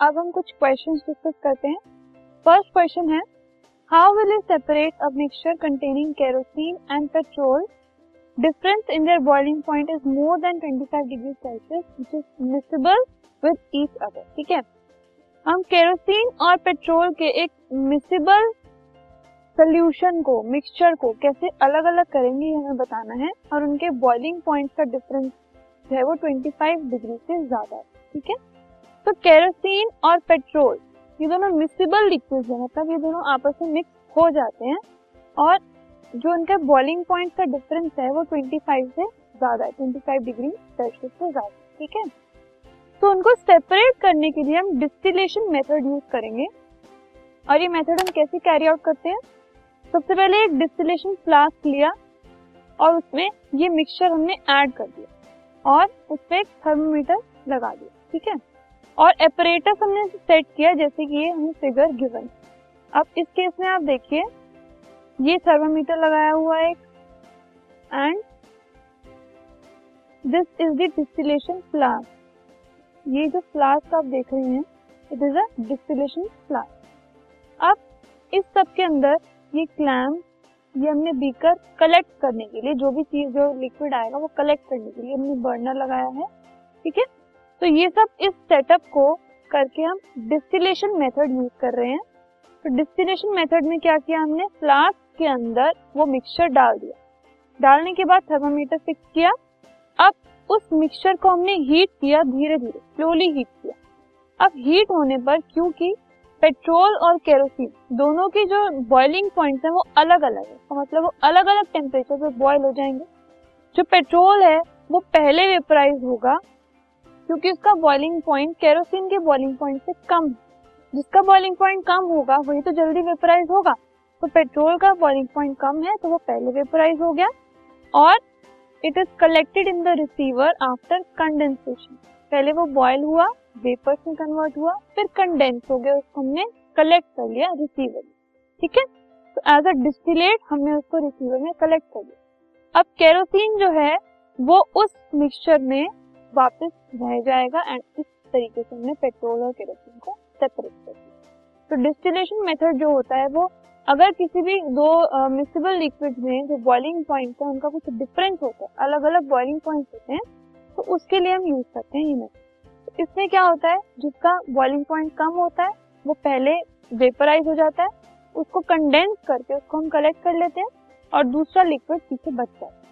अब हम कुछ क्वेश्चंस डिस्कस करते हैं। फ़र्स्ट क्वेश्चन है how will you separate a mixture containing kerosene and petrol difference in their boiling point is more than 25 degree Celsius which is miscible with each other ठीक है? हम kerosene और petrol के एक miscible solution को mixture को कैसे अलग अलग करेंगे हमें बताना है। और उनके बॉइलिंग पॉइंट का डिफरेंस है वो 25 डिग्री से ज़्यादा है, ठीक है? तो केरोसिन और पेट्रोल ये दोनों मिसिबल लिक्विड है मतलब ये दोनों आपस में मिक्स हो जाते हैं और जो उनका बॉइलिंग पॉइंट का डिफरेंस है वो 25 से ज़्यादा है 25 डिग्री सेल्सियस से ज़्यादा, ठीक है? तो उनको सेपरेट करने के लिए हम डिस्टिलेशन मेथड यूज़ करेंगे। और ये मेथड हम कैसे कैरी आउट करते हैं? सबसे पहले एक डिस्टिलेशन फ्लास्क लिया और उसमें ये मिक्सचर हमने ऐड कर दिया और उस पर एक थर्मोमीटर लगा दिया, ठीक है? और एपरेटस हमने सेट किया जैसे कि ये हमें फिगर गिवन अब इस केस में आप देखिए, ये थर्मोमीटर लगाया हुआ है and this is the distillation flask ये जो फ्लास्क आप देख रहे हैं it is a distillation flask अब इस सब के अंदर ये क्लैम ये हमने बीकर कलेक्ट करने के लिए, जो भी चीज़ जो लिक्विड आएगा वो कलेक्ट करने के लिए हमने बर्नर लगाया है, ठीक है? तो ये सब इस सेटअप को करके हम डिस्टिलेशन मेथड यूज़ कर रहे हैं। तो डिस्टिलेशन मेथड में क्या किया हमने? फ्लास्क के अंदर वो मिक्सचर डाल दिया। डालने के बाद थर्मामीटर फिक्स किया। अब उस मिक्सचर को हमने हीट किया धीरे धीरे स्लोली हीट किया। अब हीट होने पर क्योंकि पेट्रोल और केरोसिन दोनों की जो बॉइलिंग पॉइंट्स हैं वो अलग अलग है तो मतलब वो अलग अलग टेम्परेचर पे बॉयल हो जाएँगे। जो पेट्रोल है, वो पहले वेपराइज होगा। क्योंकि उसका बॉइलिंग पॉइंट केरोसिन के बॉइलिंग पॉइंट से कम जिसका बॉइलिंग पॉइंट कम होगा, वही तो जल्दी वेपराइज होगा। तो पेट्रोल का बॉइलिंग पॉइंट कम है तो वो पहले वेपराइज हो गया। और it is collected in the receiver after condensation पहले वो बॉयल हुआ वेपर्स में कन्वर्ट हुआ, फिर कंडेंस हो गया, उसको हमने कलेक्ट कर लिया रिसीवर में। ठीक है? तो एज अ डिस्टिलेट हमने उसको रिसीवर में कलेक्ट कर लिया। अब केरोसिन जो है, वो उस मिक्सचर में वापस रह जाएगा एंड इस तरीके से हमने पेट्रोल और केरोसिन को सेपरेट कर दिया। तो डिस्टिलेशन मेथड जो होता है वो अगर किसी भी दो मिसिबल लिक्विड में जो बॉइलिंग पॉइंट है, उनका कुछ डिफरेंस होता है अलग अलग बॉइलिंग पॉइंट होते हैं तो उसके लिए हम यूज़ करते हैं ये मेथड इसमें क्या होता है, जिसका बॉइलिंग पॉइंट कम होता है, वो पहले वेपराइज हो जाता है, उसको कंडेंस करके उसको हम कलेक्ट कर लेते हैं और दूसरा लिक्विड पीछे बच जाता है।